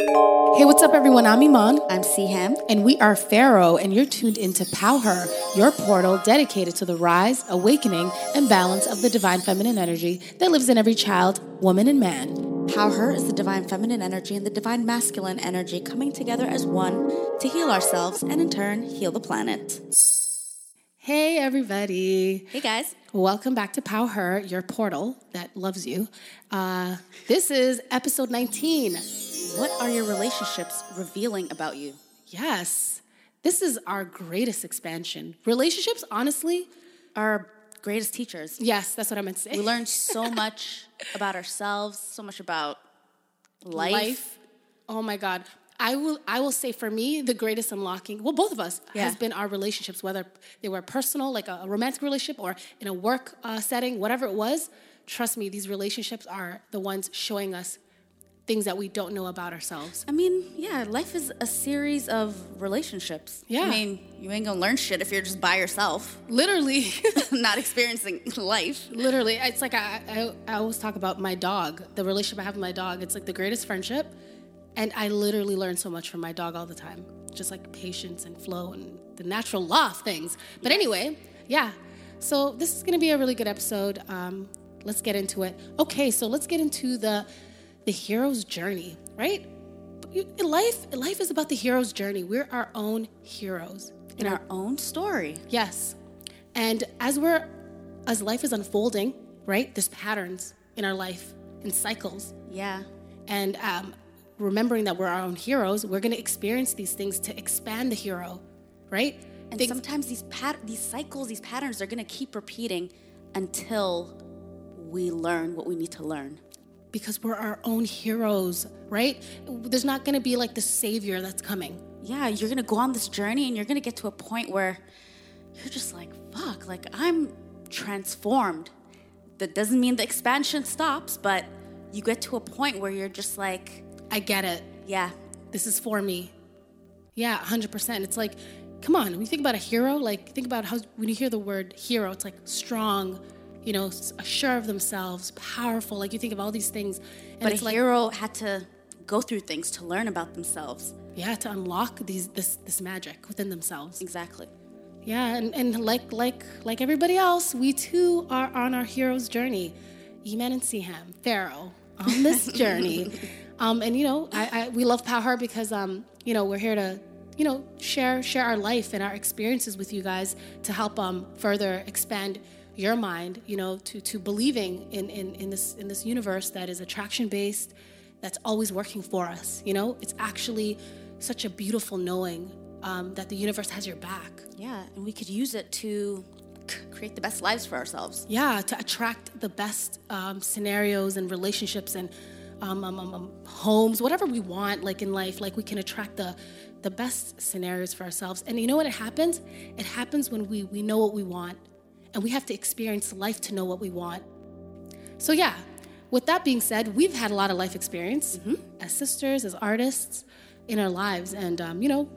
Hey, what's up, everyone? I'm Iman. I'm Siham. And we are Faarrow, and you're tuned into Power, your portal dedicated to the rise, awakening, and balance of the divine feminine energy that lives in every child, woman, and man. Power is the divine feminine energy and the divine masculine energy coming together as one to heal ourselves and in turn heal the planet. Hey, everybody. Hey, guys. Welcome back to Power, your portal that loves you. Uh, this is episode 19. What are your relationships revealing about you? Yes. This is our greatest expansion. Relationships, honestly, are Our greatest teachers. yes, that's what I meant to say. We learn so much about ourselves, so much about life. Oh my God. I will I will say for me, the greatest unlocking, well, both of us, Yeah. has been our relationships, whether they were personal, like a, a romantic relationship, or in a work uh, setting, whatever it was. Trust me, these relationships are the ones showing us things that we don't know about ourselves. I mean, yeah, life is a series of relationships. Yeah. I mean, you ain't gonna learn shit if you're just by yourself, Literally, not experiencing life. literally, it's like I, I, I always talk about my dog, the relationship I have with my dog. It's like the greatest friendship. And I literally learn so much from my dog all the time, just like patience and flow and the natural law of things. But anyway, yeah. So this is to be a really good episode. Um, let's get into it. Okay, so let's get into the the hero's journey, right? Life life is about the hero's journey. We're our own heroes In our own story. Yes. And as we're as life is unfolding, right? There's patterns in our life and cycles. Yeah. And um, remembering that we're our own heroes, we're going to experience these things to expand the hero, right? And Things- sometimes these pat- these cycles, these patterns are going to keep repeating until we learn what we need to learn. Because we're our own heroes, right? There's not going to be like the savior that's coming. Yeah, you're going to go on this journey and you're going to get to a point where you're just like, fuck, like I'm transformed. That doesn't mean the expansion stops, but you get to a point where you're just like, I get it. yeah, This is for me. Yeah, 100%. It's like, come on, when you think about a hero, like, think about how, when you hear the word hero, it's like strong, you know, sure of themselves, powerful. Like, you think of all these things. And but a like, hero had to go through things to learn about themselves. yeah, to unlock these, this, this magic within themselves. Exactly. Yeah, and, and like, like, like everybody else, we too are on our hero's journey. Iman and Siham, Faarrow, on this journey. um, and, you know, I, I, we love Power because, um, you know, we're here to, you know, share, share our life and our experiences with you guys to help um, further expand your mind, you know, to, to believing in, in, in, this, in this universe that is attraction based, that's always working for us. You know, it's actually such a beautiful knowing um, that the universe has your back. Yeah, and we could use it to create the best lives for ourselves. yeah to attract the best um, scenarios and relationships and um, um, um, um, homes whatever we want like in life like we can attract the the best scenarios for ourselves and you know what it happens it happens when we we know what we want and we have to experience life to know what we want. So yeah with that being said we've had a lot of life experience as sisters as artists in our lives. And um, you know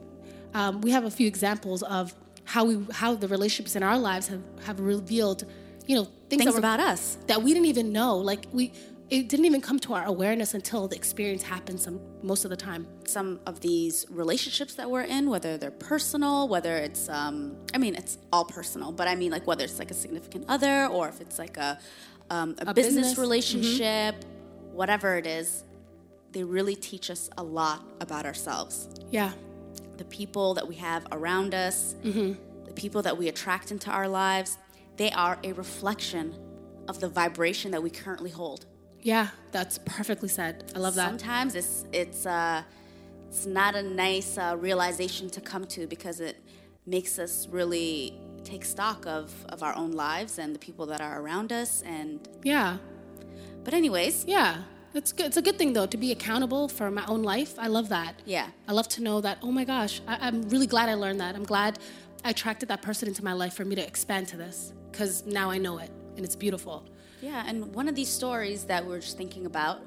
um, we have a few examples of how we how the relationships in our lives have, have revealed you know things, Things about us. that we didn't even know. Like we it didn't even come to our awareness until the experience happened some most of the time. Some of these relationships that we're in, whether they're personal, whether it's, um, I mean, it's all personal, but I mean, like whether it's like a significant other or if it's like a, um, a, business, business, relationship, whatever it is, they really teach us a lot about ourselves. yeah. The people that we have around us, the people that we attract into our lives, they are a reflection of the vibration that we currently hold. Yeah that's perfectly said. I love that. Sometimes it's it's uh, it's not a nice uh, realization to come to because it makes us really take stock of of our own lives and the people that are around us. And yeah. But anyways, yeah it's good. It's a good thing though to be accountable for my own life. I love that. Yeah, I love to know that, oh my gosh, I, I'm really glad I learned that. I'm glad I attracted that person into my life for me to expand to this because now I know it and it's beautiful. Yeah. And one of these stories that we were just thinking about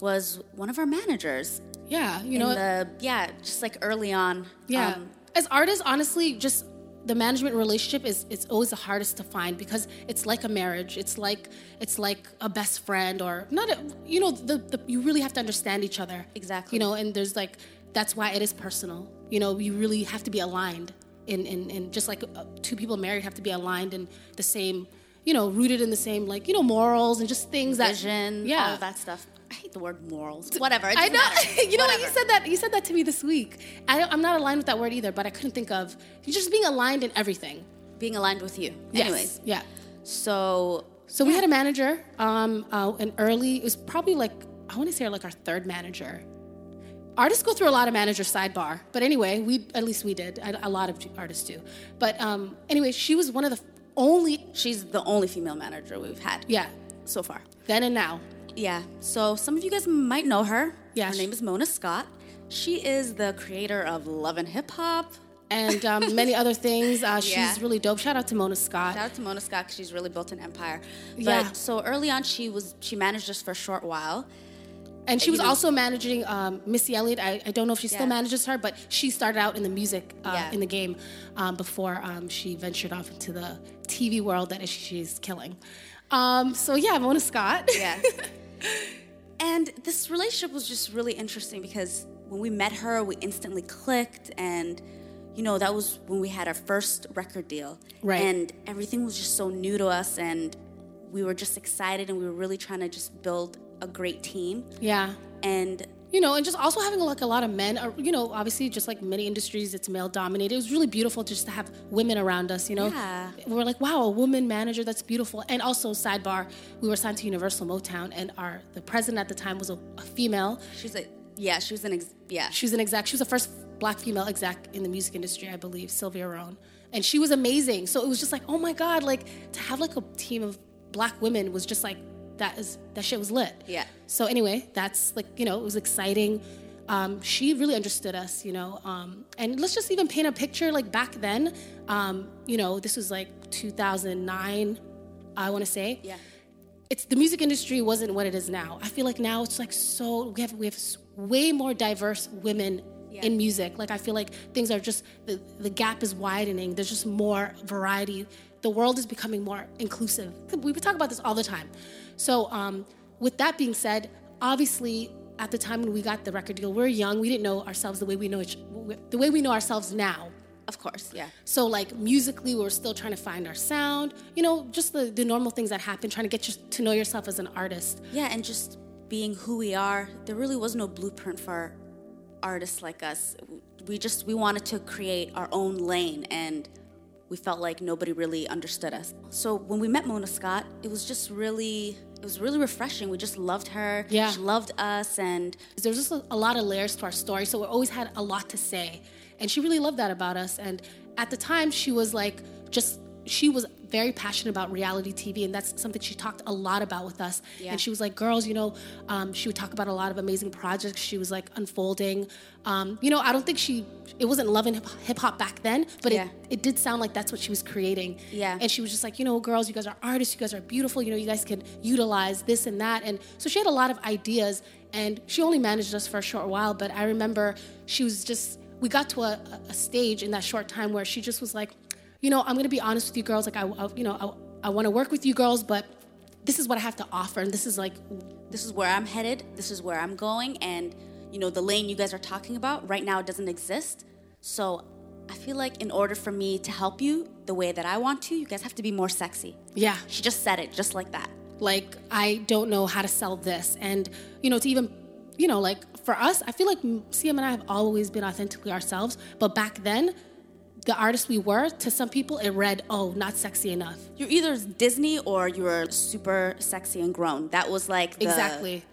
was one of our managers. Yeah, you know, the yeah, just like early on. yeah. um, As artists, honestly, just the management relationship is it's always the hardest to find because it's like a marriage. It's like it's like a best friend or not. A, you know, the, the you really have to understand each other. Exactly. You know, and there's like that's why it is personal. You know, you really have to be aligned in in, in just like uh, two people married have to be aligned in the same. You know, rooted in the same like you know morals and just things that Vision, yeah all of that stuff. I hate the word morals. Whatever. I know. you know what? You said that. You said that to me this week. I, I'm not aligned with that word either, but I couldn't think of. You're just being aligned in everything. Being aligned with you. Yes. Anyways, Yeah. so So we had a manager, um, uh, an early. It was probably like I want to say like our third manager. Artists go through a lot of manager sidebar, but anyway, we at least we did. A, a lot of artists do. But um, anyway, she was one of the only. she's the only female manager we've had Yeah. so far. Then and now. Yeah. So some of you guys might know her. Yeah, Her name is Mona Scott. She is the creator of Love and Hip Hop. And um, many other things. Uh, she's Yeah. really dope. Shout out to Mona Scott. Shout out to Mona Scott 'cause she's really built an empire. But Yeah. so early on, she was she managed us for a short while. And she was know- also managing um, Missy Elliott. I, I don't know if she still Yeah. manages her, but she started out in the music uh, Yeah. in the game um, before um, she ventured off into the TV world that she's killing. Um, so yeah, Mona Scott. Yeah. and this relationship was just really interesting because when we met her, we instantly clicked and you know, that was when we had our first record deal. Right. And everything was just so new to us and we were just excited and we were really trying to just build a great team. yeah. And You know, and just also having like a lot of men, or, you know, obviously just like many industries, it's male dominated. It was really beautiful just to have women around us, you know? Yeah. We were like, wow, a woman manager, that's beautiful. And also, sidebar, we were signed to Universal Motown, and our the president at the time was a, a female. she's a, yeah, she was an ex- yeah. She was an exec. She was the first black female exec in the music industry, I believe, Sylvia Rhone. And she was amazing. So it was just like, oh my God, like to have like a team of black women was just like, that is, that shit was lit. Yeah. So anyway, that's like, you know, it was exciting. Um, she really understood us, you know. Um, and let's just even paint a picture like back then, um, you know, this was like 2009, I want to say Yeah. it's the music industry wasn't what it is now. I feel like now it's like so we have we have way more diverse women Yeah. in music. Like I feel like things are just the the gap is widening. There's just more variety. The world is becoming more inclusive. We talk about this all the time. So um, with that being said, obviously at the time when we got the record deal, we are young. We didn't know ourselves the way we know each, the way we know ourselves now. Of course, yeah. So like musically, we were still trying to find our sound. You know, just the, the normal things that happen, trying to get you to know yourself as an artist. Yeah, and just being who we are, there really was no blueprint for artists like us. We just we wanted to create our own lane and we felt like nobody really understood us. So when we met Mona Scott, it was just really it was really refreshing. We just loved her. Yeah. She loved us and There's just a, a lot of layers to our story, so we always had a lot to say, and she really loved that about us. And at the time, she was like, just she was very passionate about reality TV, and that's something she talked a lot about with us. Yeah. And she was like, girls, you know, um, she would talk about a lot of amazing projects she was like unfolding. Um, you know, I don't think she it wasn't loving hip hop back then, but Yeah. it it did sound like that's what she was creating. Yeah. And she was just like, you know, girls, you guys are artists, you guys are beautiful, you know, you guys can utilize this and that. And so she had a lot of ideas and she only managed us for a short while, but I remember she was just we got to a, a stage in that short time where she just was like, you know, I'm gonna be honest with you girls, like I, I you know, I, I wanna work with you girls, but this is what I have to offer, and this is like this is where I'm headed, this is where I'm going, and you know, the lane you guys are talking about right now doesn't exist. So I feel like in order for me to help you the way that I want to, you guys have to be more sexy. yeah, She just said it just like that. like I don't know how to sell this, and you know, to even you know, like for us, I feel like Siham and I have always been authentically ourselves, but back then. The artists we were, to some people, it read, "Oh, not sexy enough." You're either Disney or you're super sexy and grown. That was like the, Exactly.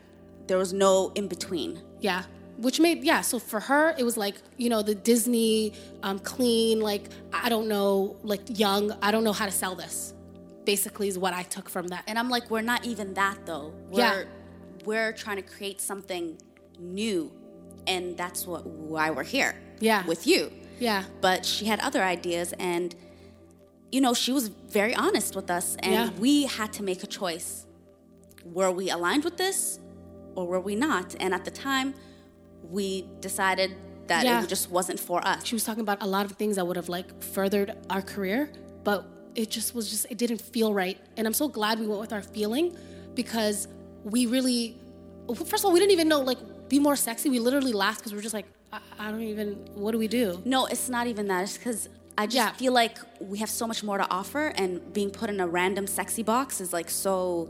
There was no in between. Yeah. Which made yeah. So for her, it was like you know the Disney um, clean, like I don't know, like young. I don't know how to sell this. Basically, is what I took from that. And I'm like, we're not even that though. We're, Yeah. We're trying to create something new, and that's what why we're here. Yeah. With you. Yeah. But she had other ideas, and you know, she was very honest with us, and Yeah. we had to make a choice. Were we aligned with this, or were we not? And at the time, we decided that Yeah. it just wasn't for us. she was talking about a lot of things that would have like furthered our career, but it just was just it didn't feel right. And I'm so glad we went with our feeling because we really first of all we didn't even know like be more sexy. We literally laughed because we were just like I, I don't even what do we do? No, it's not even that. It's because I just Yeah. feel like we have so much more to offer, and being put in a random sexy box is like so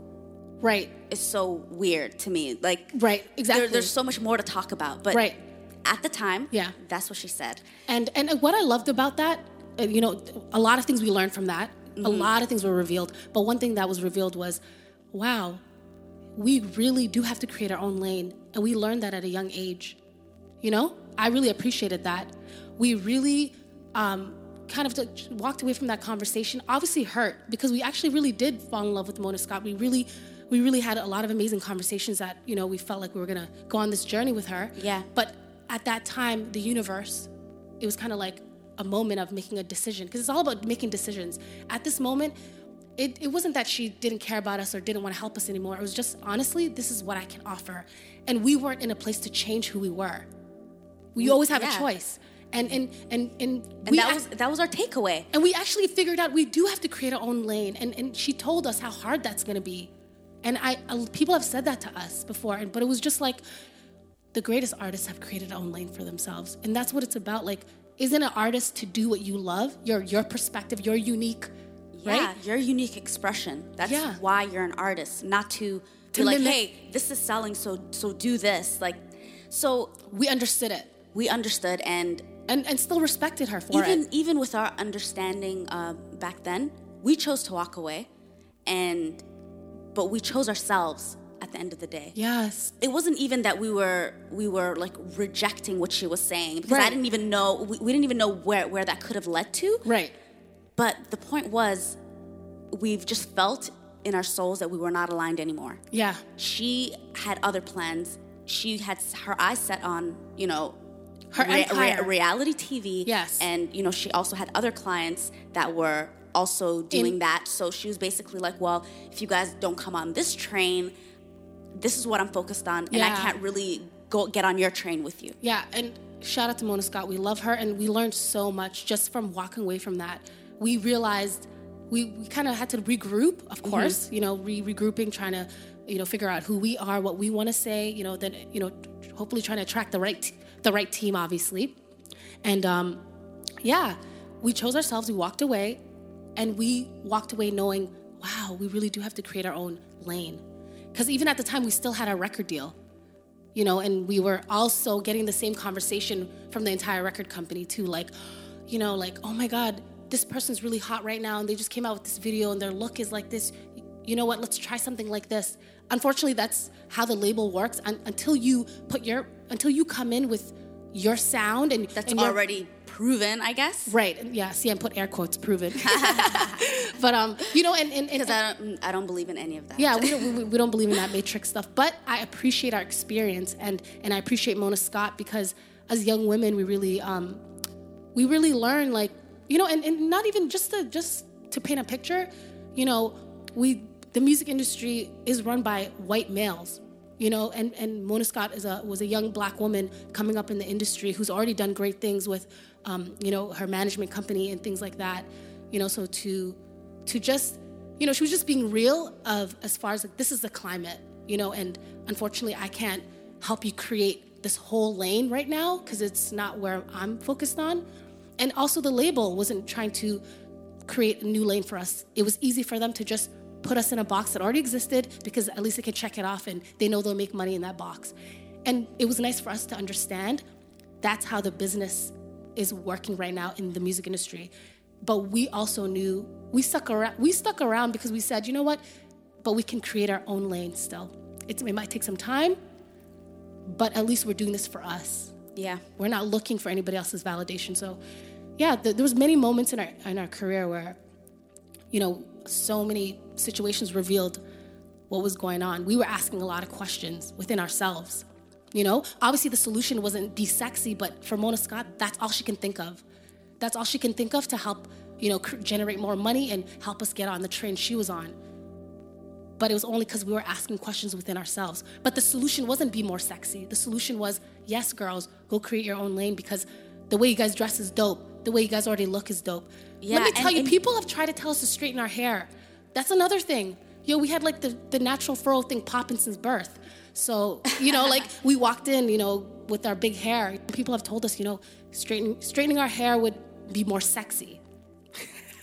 Right. It's so weird to me. Like Right. Exactly. there, there's so much more to talk about. But Right. at the time, Yeah. that's what she said. And and what I loved about that, uh, you know, a lot of things we learned from that. A lot of things were revealed, but one thing that was revealed was, wow, we really do have to create our own lane, and we learned that at a young age. You know, I really appreciated that. We really um, kind of walked away from that conversation, obviously hurt because we actually really did fall in love with Mona Scott. We really, we really had a lot of amazing conversations that you know we felt like we were gonna go on this journey with her. Yeah. But at that time, the universe, it was kind of like a moment of making a decision because it's all about making decisions. At this moment, it, it wasn't that she didn't care about us or didn't want to help us anymore. It was just honestly, this is what I can offer. And we weren't in a place to change who we were. We always have yeah. a choice. And and and and, And we that was that was our takeaway. and we actually figured out we do have to create our own lane. And and she told us how hard that's going to be. And I people have said that to us before, and but it was just like the greatest artists have created their own lane for themselves, and that's what it's about. Like, isn't an artist to do what you love, your your perspective, your unique, Yeah, right? your unique expression. That's Yeah. why you're an artist, not to To be like, hey, this is selling, so so do this. Like, so We understood it, we understood, and and and still respected her for even it. even with our understanding uh, back then, we chose to walk away, and but we chose ourselves at the end of the day. Yes, It wasn't even that we were we were like rejecting what she was saying because I didn't even know we, we didn't even know where where that could have led to. right. But the point was, we've just felt in our souls that we were not aligned anymore. Yeah, She had other plans. She had her eyes set on, you know, Her reality TV. Yes. And, you know, she also had other clients that were also doing that. So she was basically like, well, if you guys don't come on this train, this is what I'm focused on. And I can't really go get on your train with you. Yeah, and shout out to Mona Scott. We love her, and we learned so much just from walking away from that. We realized we, we kind of had to regroup, of mm-hmm. course, you know, re- regrouping, trying to, you know, figure out who we are, what we want to say, you know, then, you know, hopefully trying to attract the right, t- the right team, obviously. And um, yeah, we chose ourselves, we walked away, and we walked away knowing, wow, we really do have to create our own lane. Because even at the time, we still had our record deal you know, and we were also getting the same conversation from the entire record company too, like, you know, like, oh my God, this person's really hot right now, and they just came out with this video, and their look is like this. You know what? Let's try something like this. Unfortunately, that's how the label works. Un- until you put your, until you come in with your sound and That's and already proven, I guess. right. Yeah, see, I put air quotes, proven. but um, you know, and and, and Because I don't, I don't believe in any of that. yeah, we don't, we, we don't believe in that matrix stuff. But I appreciate our experience, and and I appreciate Mona Scott because as young women, we really um, we really learn like you know, and, and not even just to just to paint a picture, you know, we the music industry is run by white males. You know, and, and Mona Scott is a was a young black woman coming up in the industry who's already done great things with, um, you know, her management company and things like that. You know, so to to just you know she was just being real of as far as like this is the climate you know and unfortunately i can't help you create this whole lane right now because it's not where i'm focused on and also the label wasn't trying to create a new lane for us it was easy for them to just put us in a box that already existed because at least they can check it off and they know they'll make money in that box and it was nice for us to understand that's how the business is working right now in the music industry. But we also knew we stuck around. We stuck around because we said, you know what? But we can create our own lane still. It's, it might take some time, but at least we're doing this for us. Yeah. We're not looking for anybody else's validation. So, yeah, th- there was many moments in our in our career where, you know, so many situations revealed what was going on. We were asking a lot of questions within ourselves. You know, obviously the solution wasn't be sexy, but for Mona Scott, that's all she can think of. That's all she can think of to help, you know, generate more money and help us get on the train she was on. but it was only because we were asking questions within ourselves. But the solution wasn't be more sexy. The solution was, yes, girls, go create your own lane because the way you guys dress is dope. The way you guys already look is dope. Yeah, Let me tell and- you, and- people have tried to tell us to straighten our hair. That's another thing. Yo, we had like the, the natural furrow thing popping since birth. So, you know, like we walked in, you know, with our big hair. People have told us, you know, straightening, straightening our hair would be more sexy.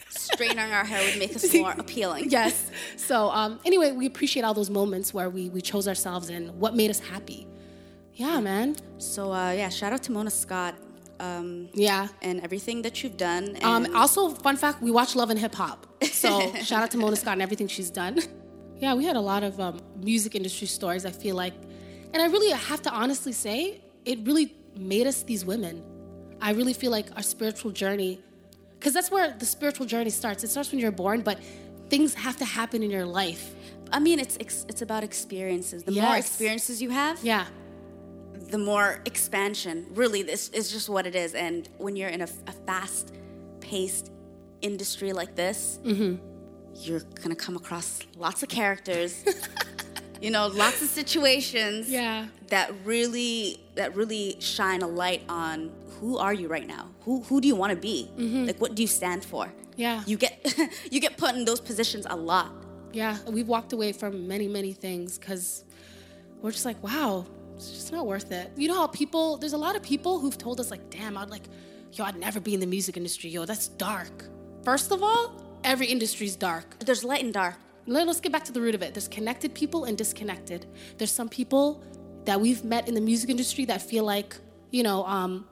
Straightening our hair would make us more appealing. Yes. So um, anyway, we appreciate all those moments where we, we chose ourselves and what made us happy. Yeah, man. So uh, yeah, shout out to Mona Scott. Um, Yeah. and everything that you've done. Um, also, fun fact, we watch Love and Hip Hop. So shout out to Mona Scott and everything she's done. Yeah, we had a lot of um, music industry stories, I feel like. And I really have to honestly say, it really made us these women. I really feel like our spiritual journey, because that's where the spiritual journey starts. It starts when you're born, but things have to happen in your life. I mean, it's ex- it's about experiences. The more experiences you have, Yeah. The more expansion. Really, this is just what it is. And when you're in a, a fast-paced industry like this, Mm-hmm. you're gonna come across lots of characters. you know, lots of situations. Yeah. That really that really shine a light on who are you right now? Who who do you want to be? Like, what do you stand for? Mm-hmm. Yeah. You get you get put in those positions a lot. Yeah, we've walked away from many, many things because we're just like, wow, it's just not worth it. You know how people, there's a lot of people who've told us, like, damn, I'd like, yo, I'd never be in the music industry. Yo, that's dark. First of all, every industry's dark. There's light and dark. Let- Let's get back to the root of it. There's connected people and disconnected. There's some people that we've met in the music industry that feel like, you know, um,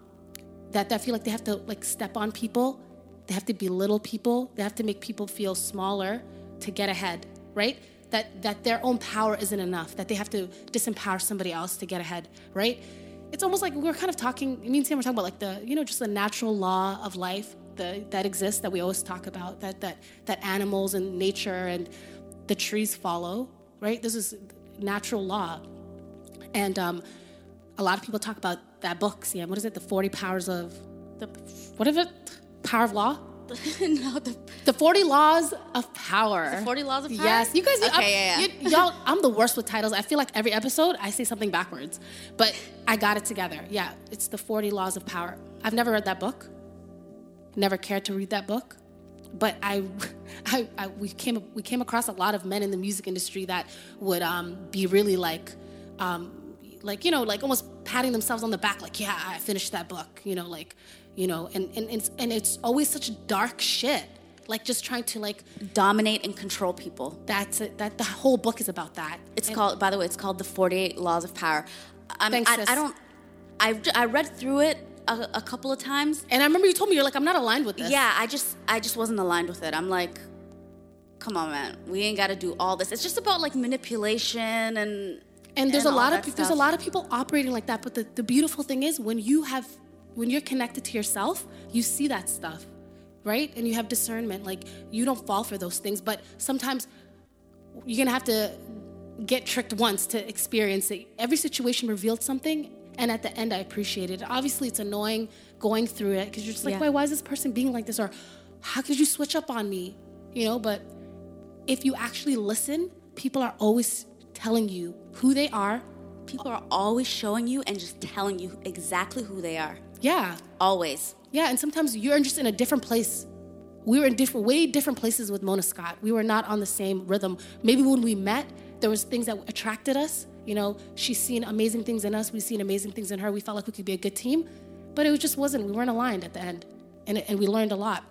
that, that feel like they have to like step on people. They have to belittle people. They have to make people feel smaller to get ahead, right? That that their own power isn't enough. That they have to disempower somebody else to get ahead, right? It's almost like we were kind of talking. Me and Sam were talking about like the you know just the natural law of life the, that exists that we always talk about. That that that animals and nature and the trees follow, right? This is natural law. And um, a lot of people talk about that book, Sam. What is it? The 40 Powers of, the, what is it? Power of Law? no, the The 40 Laws of Power. The 40 Laws of Power? Yes. You guys, Okay, I'm, yeah, yeah. you- y'all, I'm the worst with titles. I feel like every episode I say something backwards, but I got it together. Yeah, it's the 40 Laws of Power. I've never read that book, never cared to read that book. But I, I, I we came we came across a lot of men in the music industry that would um, be really like, um, like you know, like almost patting themselves on the back, like yeah, I finished that book, you know, like, you know, and and it's, and it's always such dark shit, like just trying to like dominate and control people. that's it. That the whole book is about that. It's called, by the way, it's called the 48 Laws of Power. I, Thanks, I. I don't, I, I read through it a, a couple of times. And I remember you told me you're like, I'm not aligned with this. Yeah, I just, I just wasn't aligned with it. I'm like, come on, man, we ain't got to do all this. It's just about like manipulation and. And there's and a lot of pe- there's a lot of people operating like that. But the, the beautiful thing is when you have when you're connected to yourself, you see that stuff, right? And you have discernment. Like you don't fall for those things. But sometimes you're gonna have to get tricked once to experience it. Every situation revealed something, and at the end, I appreciate it. Obviously, it's annoying going through it because you're just like, Yeah. why, why is this person being like this? Or how could you switch up on me? You know, but if you actually listen, people are always telling you who they are. People are always showing you and just telling you exactly who they are. Yeah, Always. yeah, and sometimes you're just in a different place. We were in different, way different places with Mona Scott. We were not on the same rhythm. Maybe when we met, there was things that attracted us. You know, she's seen amazing things in us. We've seen amazing things in her. We felt like we could be a good team, but it just wasn't. We weren't aligned at the end, and and we learned a lot.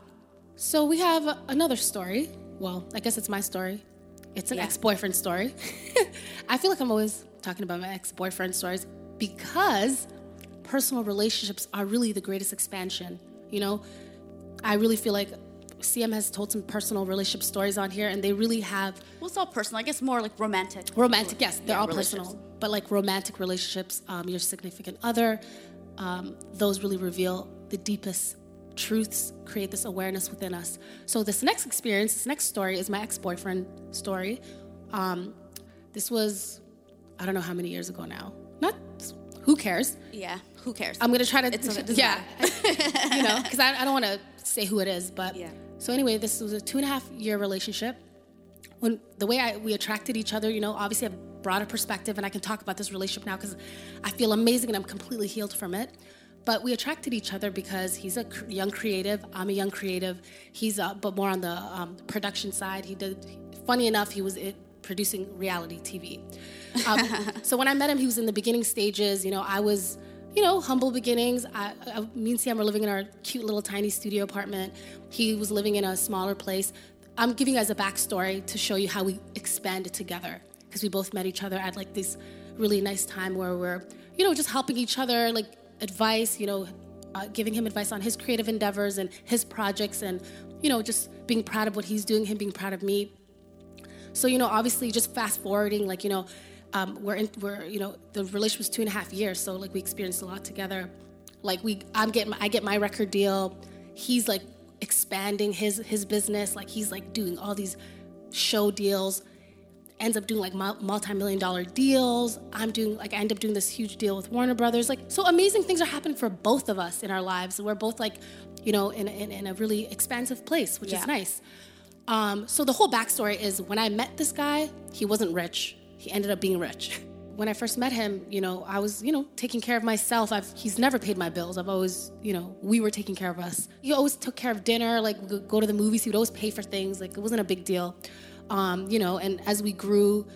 So we have another story. Well, I guess it's my story. It's an Yeah. ex-boyfriend story. I feel like I'm always talking about my ex-boyfriend stories because personal relationships are really the greatest expansion. You know, I really feel like Siham has told some personal relationship stories on here, and they really have Well, it's all personal. I guess more like romantic. romantic. Yes, they're Yeah, all personal, but like romantic relationships, um, your significant other, um, those really reveal the deepest truths, create this awareness within us. So this next experience, this next story, is my ex-boyfriend story. Um, this was, I don't know how many years ago now. Not, who cares? Yeah. Who cares? I'm gonna try to, It's- it yeah, you know, because I, I don't want to say who it is, but Yeah. So anyway, this was a two and a half year relationship. when the way I, we attracted each other, you know, obviously I brought a perspective and I can talk about this relationship now because I feel amazing and I'm completely healed from it. But we attracted each other because he's a cr- young creative. I'm a young creative. He's uh, but more on the um, production side. He did. Funny enough, he was it, producing reality TV. Um, so when I met him, he was in the beginning stages. You know, I was you know, humble beginnings. I, I, me and Sam were living in our cute little tiny studio apartment. He was living in a smaller place. I'm giving you guys a backstory to show you how we expanded together because we both met each other at like this really nice time where we're, you know, just helping each other, like advice, you know, uh, giving him advice on his creative endeavors and his projects, and you know, just being proud of what he's doing, him being proud of me. So you know, obviously, just fast forwarding, like you know, um, we're in, we're you know, the relationship was two and a half years, so like we experienced a lot together. Like we, I'm getting, I get my record deal. He's like expanding his his business. Like he's like doing all these show deals. Ends up doing like multi-million dollar deals. I'm doing like I end up doing this huge deal with Warner Brothers. Like so amazing things are happening for both of us in our lives. We're both like, you know, in in, in a really expansive place, which yeah. is nice. Um, so the whole backstory is when I met this guy, he wasn't rich. He ended up being rich. when I first met him, you know, I was, you know, taking care of myself. I've, he's never paid my bills. I've always, you know, we were taking care of us. He always took care of dinner, like we go to the movies. He would always pay for things. Like it wasn't a big deal, um, you know. And as we grew,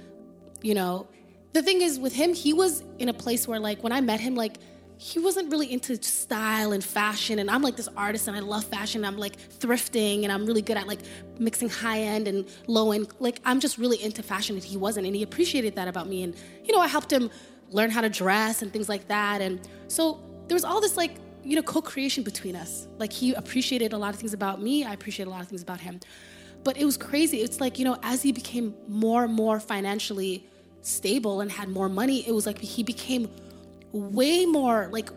you know, the thing is with him, he was in a place where, like, when I met him, like he wasn't really into style and fashion and i'm like this artist and i love fashion i'm like thrifting and i'm really good at like mixing high end and low end like i'm just really into fashion and he wasn't and he appreciated that about me. And you know i helped him learn how to dress and things like that. And so there was all this like you know co-creation between us. Like he appreciated a lot of things about me i appreciate a lot of things about him. But it was crazy. It's like you know as he became more and more financially stable and had more money it was like he became way more like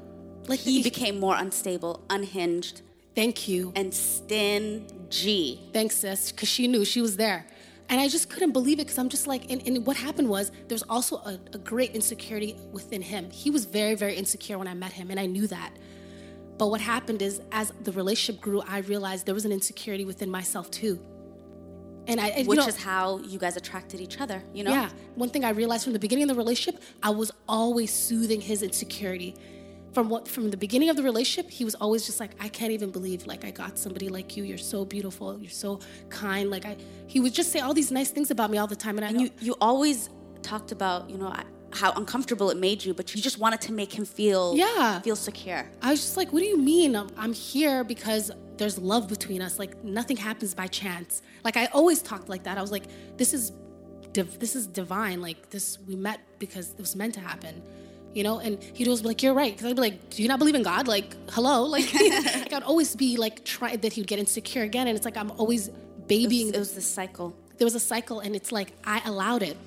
like he became more unstable, unhinged. Thank you. And stingy. Thanks, sis, because she knew she was there. And I just couldn't believe it because I'm just like, and, and, what happened was there was also a, a great insecurity within him. He was very, very insecure when I met him, and I knew that. But what happened is, as the relationship grew, I realized there was an insecurity within myself too. And I, which know, is how you guys attracted each other, you know? Yeah. One thing I realized from the beginning of the relationship, I was always soothing his insecurity. From what from the beginning of the relationship, he was always just like, I can't even believe like I got somebody like you. You're so beautiful. You're so kind. Like I, he would just say all these nice things about me all the time. And, and I, you, you always talked about, you know, how uncomfortable it made you, but you just wanted to make him feel, yeah, feel secure. I was just like, what do you mean? I'm, I'm here because there's love between us. Like nothing happens by chance. Like I always talked like that. I was like, this is, div- this is divine. Like this, we met because it was meant to happen. You know, and he'd always be like, "You're right," because I'd be like, "Do you not believe in God?" Like, hello, like, like I'd always be like, try that he'd get insecure again, and it's like I'm always babying. It was, it was the cycle. There was a cycle, and it's like I allowed it.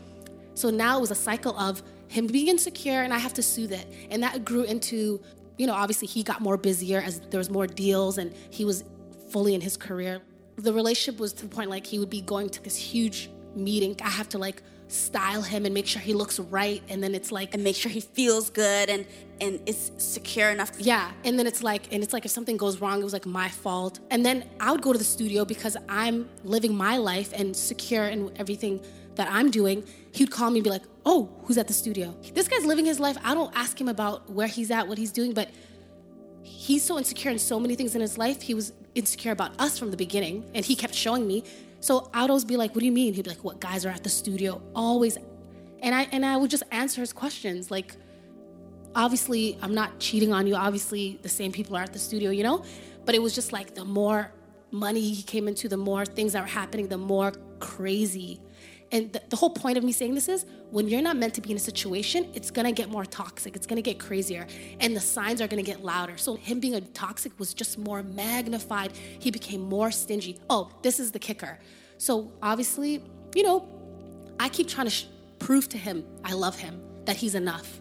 So now it was a cycle of him being insecure, and I have to soothe it, and that grew into you know, obviously he got more busier as there was more deals and he was fully in his career. The relationship was to the point like he would be going to this huge meeting. I have to like style him and make sure he looks right. And then it's like and make sure he feels good and and is secure enough. Yeah. And then it's like and it's like if something goes wrong it was like my fault. And then i would go to the studio because i'm living my life and secure and everything that i'm doing he'd call me and be like oh who's at the studio this guy's living his life i don't ask him about where he's at what he's doing but he's so insecure in so many things in his life he was insecure about us from the beginning and he kept showing me so I'd always be like, "What do you mean?" He'd be like, "What guys are at the studio?" Always, and I and I would just answer his questions. Like, obviously, I'm not cheating on you. Obviously, the same people are at the studio, you know. But it was just like the more money he came into, the more things that were happening, the more crazy. And the, the whole point of me saying this is when you're not meant to be in a situation, it's gonna get more toxic. It's gonna get crazier. And the signs are gonna get louder. So, him being a toxic was just more magnified. He became more stingy. Oh, this is the kicker. So, obviously, you know, I keep trying to sh- prove to him I love him, that he's enough.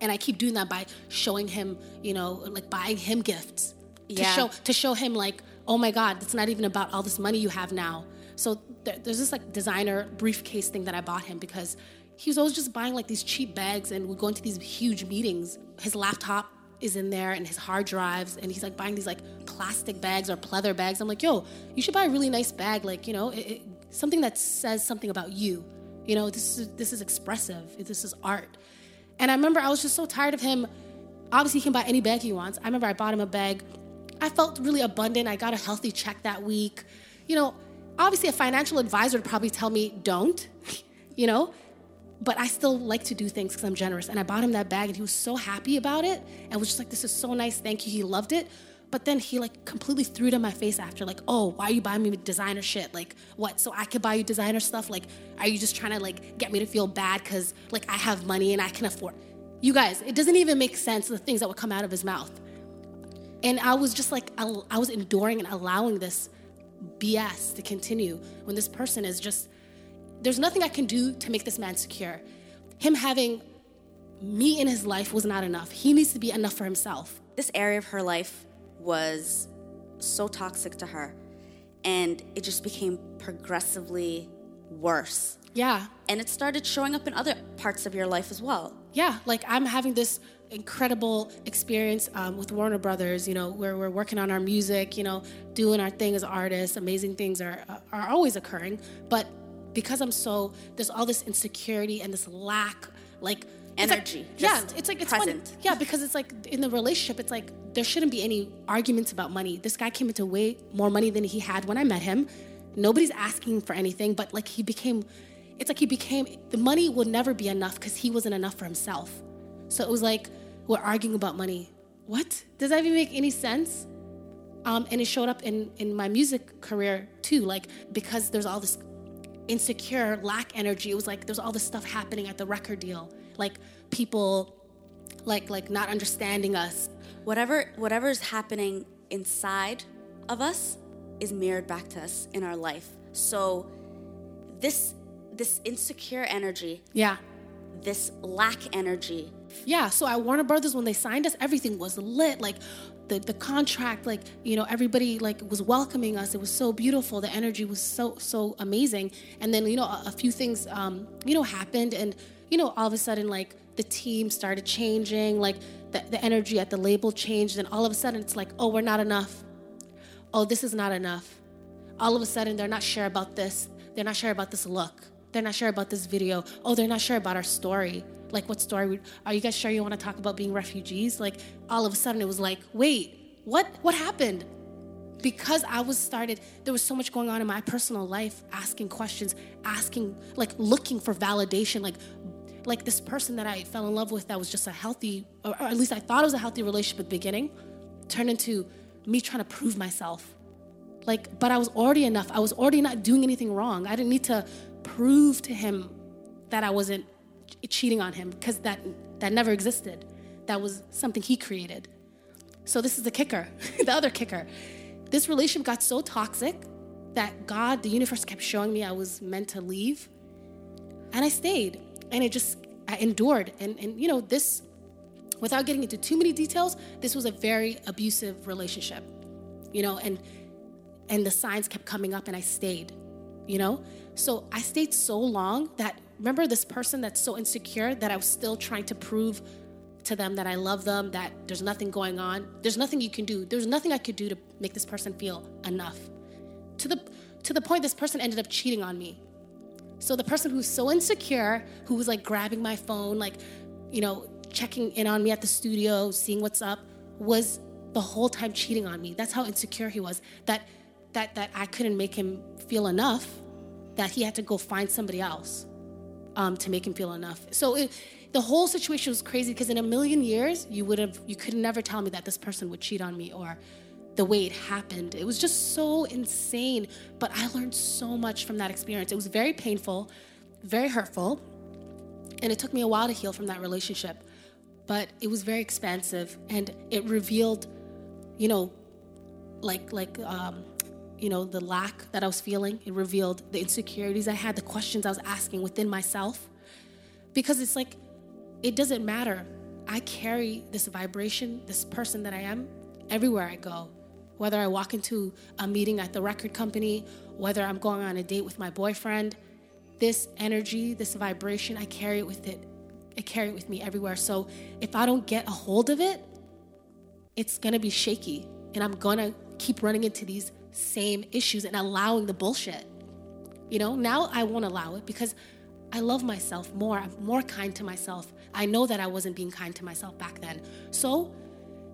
And I keep doing that by showing him, you know, like buying him gifts. Yeah. To show to show him like, oh my God, it's not even about all this money you have now. So there, there's this like designer briefcase thing that I bought him because he was always just buying like these cheap bags and we go into these huge meetings. His laptop is in there and his hard drives and he's like buying these like plastic bags or pleather bags. I'm like, yo, you should buy a really nice bag. Like, you know, it, it, something that says something about you. You know, this is this is expressive. This is art. And I remember I was just so tired of him. Obviously, he can buy any bag he wants. I remember I bought him a bag. I felt really abundant. I got a healthy check that week. You know, obviously, a financial advisor would probably tell me, don't, you know, but I still like to do things because I'm generous. And I bought him that bag and he was so happy about it and was just like, this is so nice. Thank you. He loved it. But then he like completely threw it in my face after, like, oh, why are you buying me designer shit? Like, what? So I could buy you designer stuff? Like, are you just trying to like get me to feel bad because like I have money and I can afford? You guys, it doesn't even make sense the things that would come out of his mouth. And I was just like, I was enduring and allowing this BS to continue when this person is just, there's nothing I can do to make this man secure. Him having me in his life was not enough. He needs to be enough for himself. This area of her life was so toxic to her. And it just became progressively worse. Yeah. And it started showing up in other parts of your life as well. Yeah. Like I'm having this incredible experience um, with Warner Brothers, you know, where we're working on our music, you know, doing our thing as artists. Amazing things are, are always occurring. But because I'm so, there's all this insecurity and this lack, like, energy. It's like, yeah, it's like it's present. Funny. Yeah, because it's like in the relationship, it's like there shouldn't be any arguments about money. This guy came into way more money than he had when I met him. Nobody's asking for anything, but like he became, it's like he became the money will never be enough because he wasn't enough for himself. So it was like we're arguing about money. What does that even make any sense? Um, and it showed up in in my music career too. Like because there's all this insecure, lack energy. It was like there's all this stuff happening at the record deal like people like like not understanding us whatever whatever's happening inside of us is mirrored back to us in our life. So this this insecure energy yeah. this lack energy. Yeah so at warner brothers when they signed us everything was lit like the, the contract like you know everybody like was welcoming us. It was so beautiful. The energy was so so amazing. And then you know a, a few things um, you know happened and you know, all of a sudden, like the team started changing, like the, the energy at the label changed, and all of a sudden it's like, oh, we're not enough. Oh, this is not enough. All of a sudden, they're not sure about this. They're not sure about this look. They're not sure about this video. Oh, they're not sure about our story. Like, what story? Are you guys sure you want to talk about being refugees? Like, all of a sudden, it was like, wait, what? What happened? because I was started, there was so much going on in my personal life, asking questions, asking, like looking for validation, like like this person that I fell in love with that was just a healthy, or at least I thought it was a healthy relationship at the beginning, turned into me trying to prove myself. Like, but I was already enough. I was already not doing anything wrong. I didn't need to prove to him that I wasn't cheating on him because that that never existed. That was something he created. So this is the kicker, the other kicker. This relationship got so toxic that God, the universe kept showing me I was meant to leave. And I stayed and it just I endured and and you know this without getting into too many details this was a very abusive relationship you know and and the signs kept coming up and I stayed you know? So I stayed so long that remember this person that's so insecure that I was still trying to prove to them that I love them that there's nothing going on? There's nothing you can do. There's nothing I could do to make this person feel enough. To the to the point this person ended up cheating on me. So the person who's so insecure, who was like grabbing my phone, like, you know, checking in on me at the studio, seeing what's up, was the whole time cheating on me. That's how insecure he was. That that that I couldn't make him feel enough. That he had to go find somebody else um, to make him feel enough. So it, the whole situation was crazy because in a million years you would have you could never tell me that this person would cheat on me or the way it happened. It was just so insane. But I learned so much from that experience. It was very painful, very hurtful, and it took me a while to heal from that relationship. But it was very expansive, and it revealed, you know, like like um, you know the lack that I was feeling. It revealed the insecurities I had, the questions I was asking within myself, because it's like it doesn't matter. I carry this vibration, this person that I am, everywhere I go whether I walk into a meeting at the record company, whether I'm going on a date with my boyfriend, this energy, this vibration, I carry it with it. I carry it with me everywhere. So if I don't get a hold of it, it's gonna be shaky. And I'm gonna keep running into these same issues and allowing the bullshit. You know, now I won't allow it because I love myself more. I'm more kind to myself. I know that I wasn't being kind to myself back then. So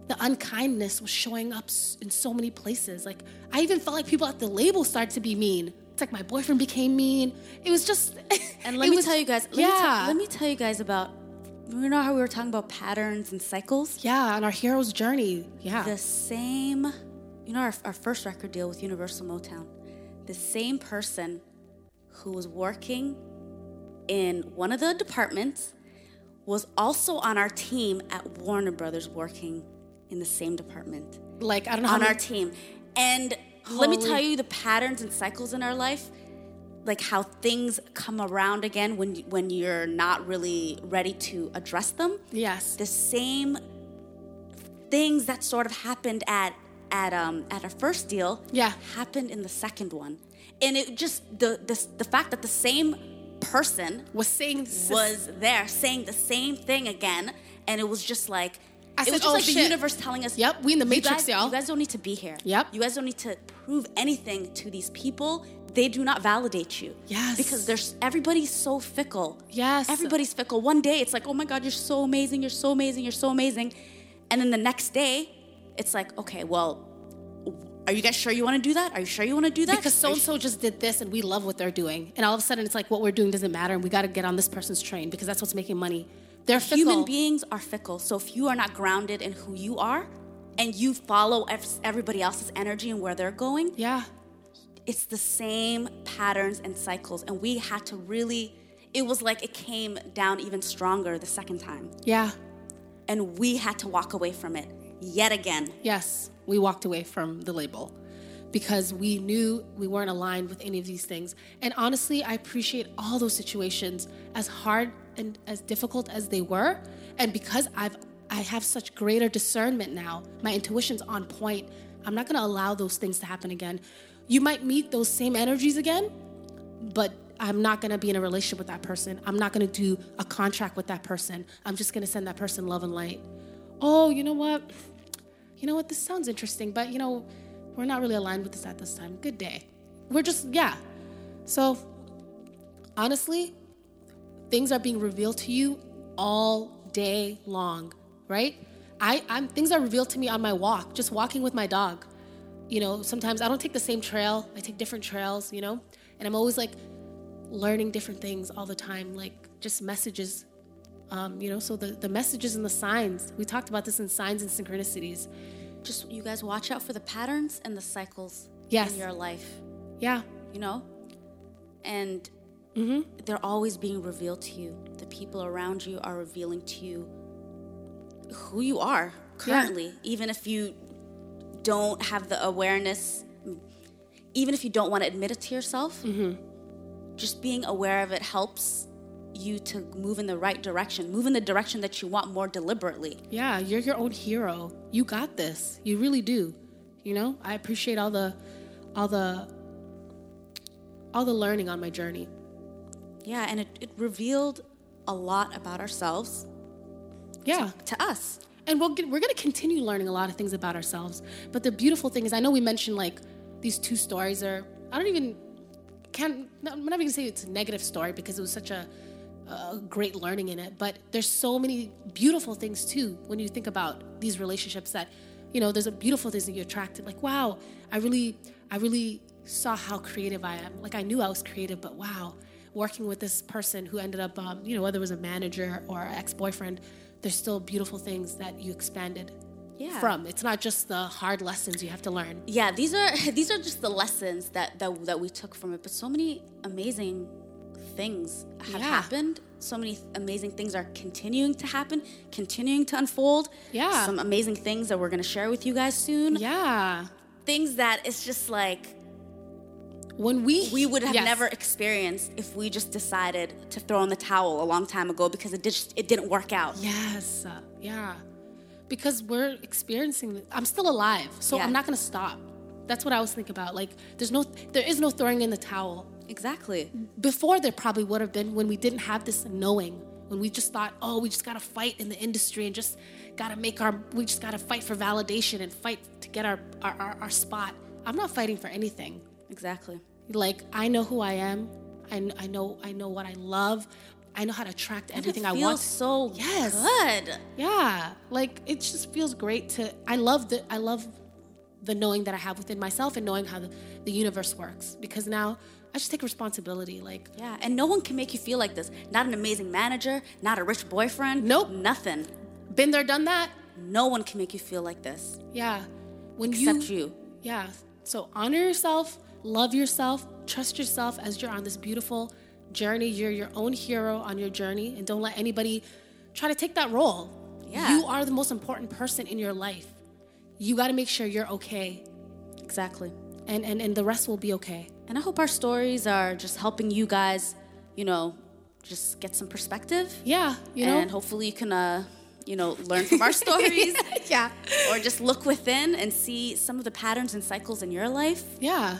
the unkindness was showing up in so many places. Like I even felt like people at the label started to be mean. It's like my boyfriend became mean. It was just And let me was- tell you guys. Let yeah, Me tell, let me tell you guys about. You know how we were talking about patterns and cycles. yeah, on our hero's journey. Yeah, The same. You know our, our first record deal with Universal Motown. The same person who was working in one of the departments was also on our team at Warner Brothers working in the same department like I don't know on our team. And let me tell you the patterns and cycles in our life, like how things come around again when when you're not really ready to address them. yes, The same things that sort of happened at at um at our first deal Yeah. happened in the second one. And it just the the the fact that the same person was saying was there saying the same thing again, and it was just like I it said, was just "Oh, like the universe telling us, Yep, we in the "You Matrix, guys- y'all." You guys don't need to be here. Yep. you guys don't need to prove anything to these people. They do not validate you. Yes. because there's everybody's so fickle. Yes. everybody's fickle. One day it's like, oh my god, you're so amazing, you're so amazing, you're so amazing, and then the next day, it's like, okay, well. Are you guys sure you want to do that? Are you sure you want to do that? because so and so just did this and we love what they're doing, and all of a sudden it's like what we're doing doesn't matter, and we got to get on this person's train because that's what's making money. They're fickle. Human beings are fickle. So if you are not grounded in who you are and you follow everybody else's energy and where they're going, yeah, it's the same patterns and cycles. And we had to really, it was like it came down even stronger the second time. yeah, And we had to walk away from it yet again. yes. We walked away from the label because we knew we weren't aligned with any of these things. And honestly, I appreciate all those situations as hard and as difficult as they were. And because I've I have such greater discernment now, my intuition's on point. I'm not gonna allow those things to happen again. You might meet those same energies again, but I'm not gonna be in a relationship with that person. I'm not gonna do a contract with that person. I'm just gonna send that person love and light. Oh, you know what? You know what? This sounds interesting, but you know, we're not really aligned with this at this time. Good day. We're just, yeah. So, honestly, things are being revealed to you all day long, right? I, I'm things are revealed to me on my walk, just walking with my dog. You know, sometimes I don't take the same trail. I take different trails, you know? And I'm always like learning different things all the time, like just messages. Um, you know, so the, the messages and the signs. We talked about this in signs and synchronicities. Just you guys watch out for the patterns and the cycles Yes. in your life. Yeah. you know? And Mm-hmm. they're always being revealed to you. The people around you are revealing to you who you are currently, even if you don't have the awareness, even if you don't want to admit it to yourself. Mm-hmm. Just being aware of it helps you to move in the right direction, move in the direction that you want more deliberately. Yeah, you're your own hero. You got this. You really do. You know, I appreciate all the all the all the learning on my journey. Yeah, and it, it revealed a lot about ourselves Yeah. to us. And we'll get, we're going to continue learning a lot of things about ourselves. But the beautiful thing is, I know we mentioned like these two stories are, I don't even, can't, I'm not even going to say it's a negative story because it was such a, a great learning in it. But there's so many beautiful things too when you think about these relationships that, you know, there's a beautiful things that you attracted. Like, wow, I really, I really saw how creative I am. Like, I knew I was creative, but wow, working with this person who ended up, um, you know, whether it was a manager or ex boyfriend, there's still beautiful things that you expanded Yeah. from. It's not just the hard lessons you have to learn. yeah these are these are just the lessons that that, that we took from it but so many amazing things have Yeah. happened so many amazing things are continuing to happen continuing to unfold Yeah. some amazing things that we're going to share with you guys soon Yeah. things that it's just like When we we would have Yes. never experienced if we just decided to throw in the towel a long time ago because it just it didn't work out Yes. uh, yeah. Because we're experiencing. I'm still alive, so Yeah. I'm not gonna stop. That's what I was thinking about. Like, there's no, there is no throwing in the towel. exactly Before there probably would have been when we didn't have this knowing, when we just thought, oh, we just gotta fight in the industry and just gotta make our, we just gotta fight for validation and fight to get our our, our, our spot. I'm not fighting for anything. exactly Like I know who I am. I, I know I know what I love. I know how to attract everything it I feels want. so Yes. good. Yeah, like it just feels great to. I love the. I love the knowing that I have within myself and knowing how the, the universe works because now I just take responsibility. Like Yeah, and no one can make you feel like this. Not an amazing manager, not a rich boyfriend. Nope. Nothing. been there, done that. No one can make you feel like this Yeah, when except you, you. Yeah. So honor yourself, love yourself, trust yourself as you're on this beautiful journey. You're your own hero on your journey, and don't let anybody try to take that role. Yeah. You are the most important person in your life. You got to make sure you're okay, Exactly. and, and and the rest will be okay. And I hope our stories are just helping you guys, you know, just get some perspective. Yeah, you know. and hopefully you can, uh, you know, learn from our stories. yeah. or just look within and see some of the patterns and cycles in your life. Yeah.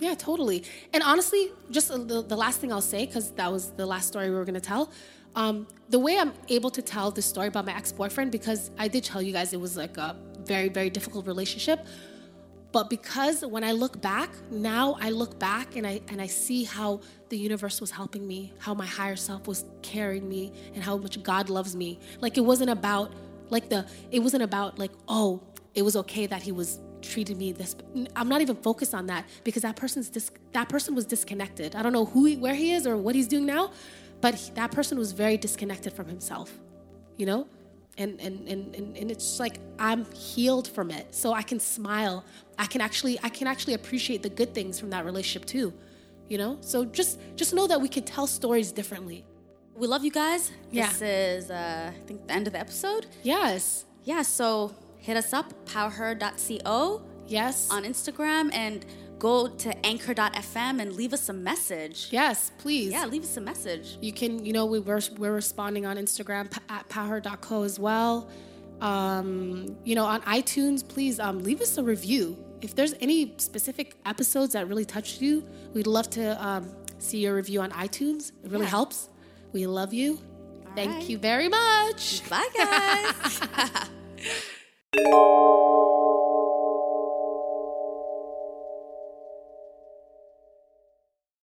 Yeah, totally. And honestly, just the, the last thing I'll say, because that was the last story we were going to tell. Um, the way I'm able to tell the story about my ex boyfriend, because I did tell you guys it was like a very, very difficult relationship. But because when I look back, now I look back and I and I see how the universe was helping me, how my higher self was carrying me, and how much God loves me. Like it wasn't about like the it wasn't about like oh it was okay that he was treated me this. I'm not even focused on that because that person's dis, that person was disconnected. I don't know who he, where he is or what he's doing now, but he, that person was very disconnected from himself. You know, and and, and and and it's just like I'm healed from it. So I can smile. I can actually I can actually appreciate the good things from that relationship too. You know? So just just know that we can tell stories differently. We love you guys. Yeah. This is, uh, I think, the end of the episode. Yes. Yeah, so hit us up, powerher.co Yes. on Instagram, and go to anchor.fm and leave us a message. yes, please. Yeah, leave us a message. You can, you know, we were, we're responding on Instagram at power.co as well. Um, you know, on iTunes, please um, leave us a review. If there's any specific episodes that really touched you, we'd love to um, see your review on iTunes. It really Yeah. helps. We love you. Thank right. you very much. Bye, guys. Thank you.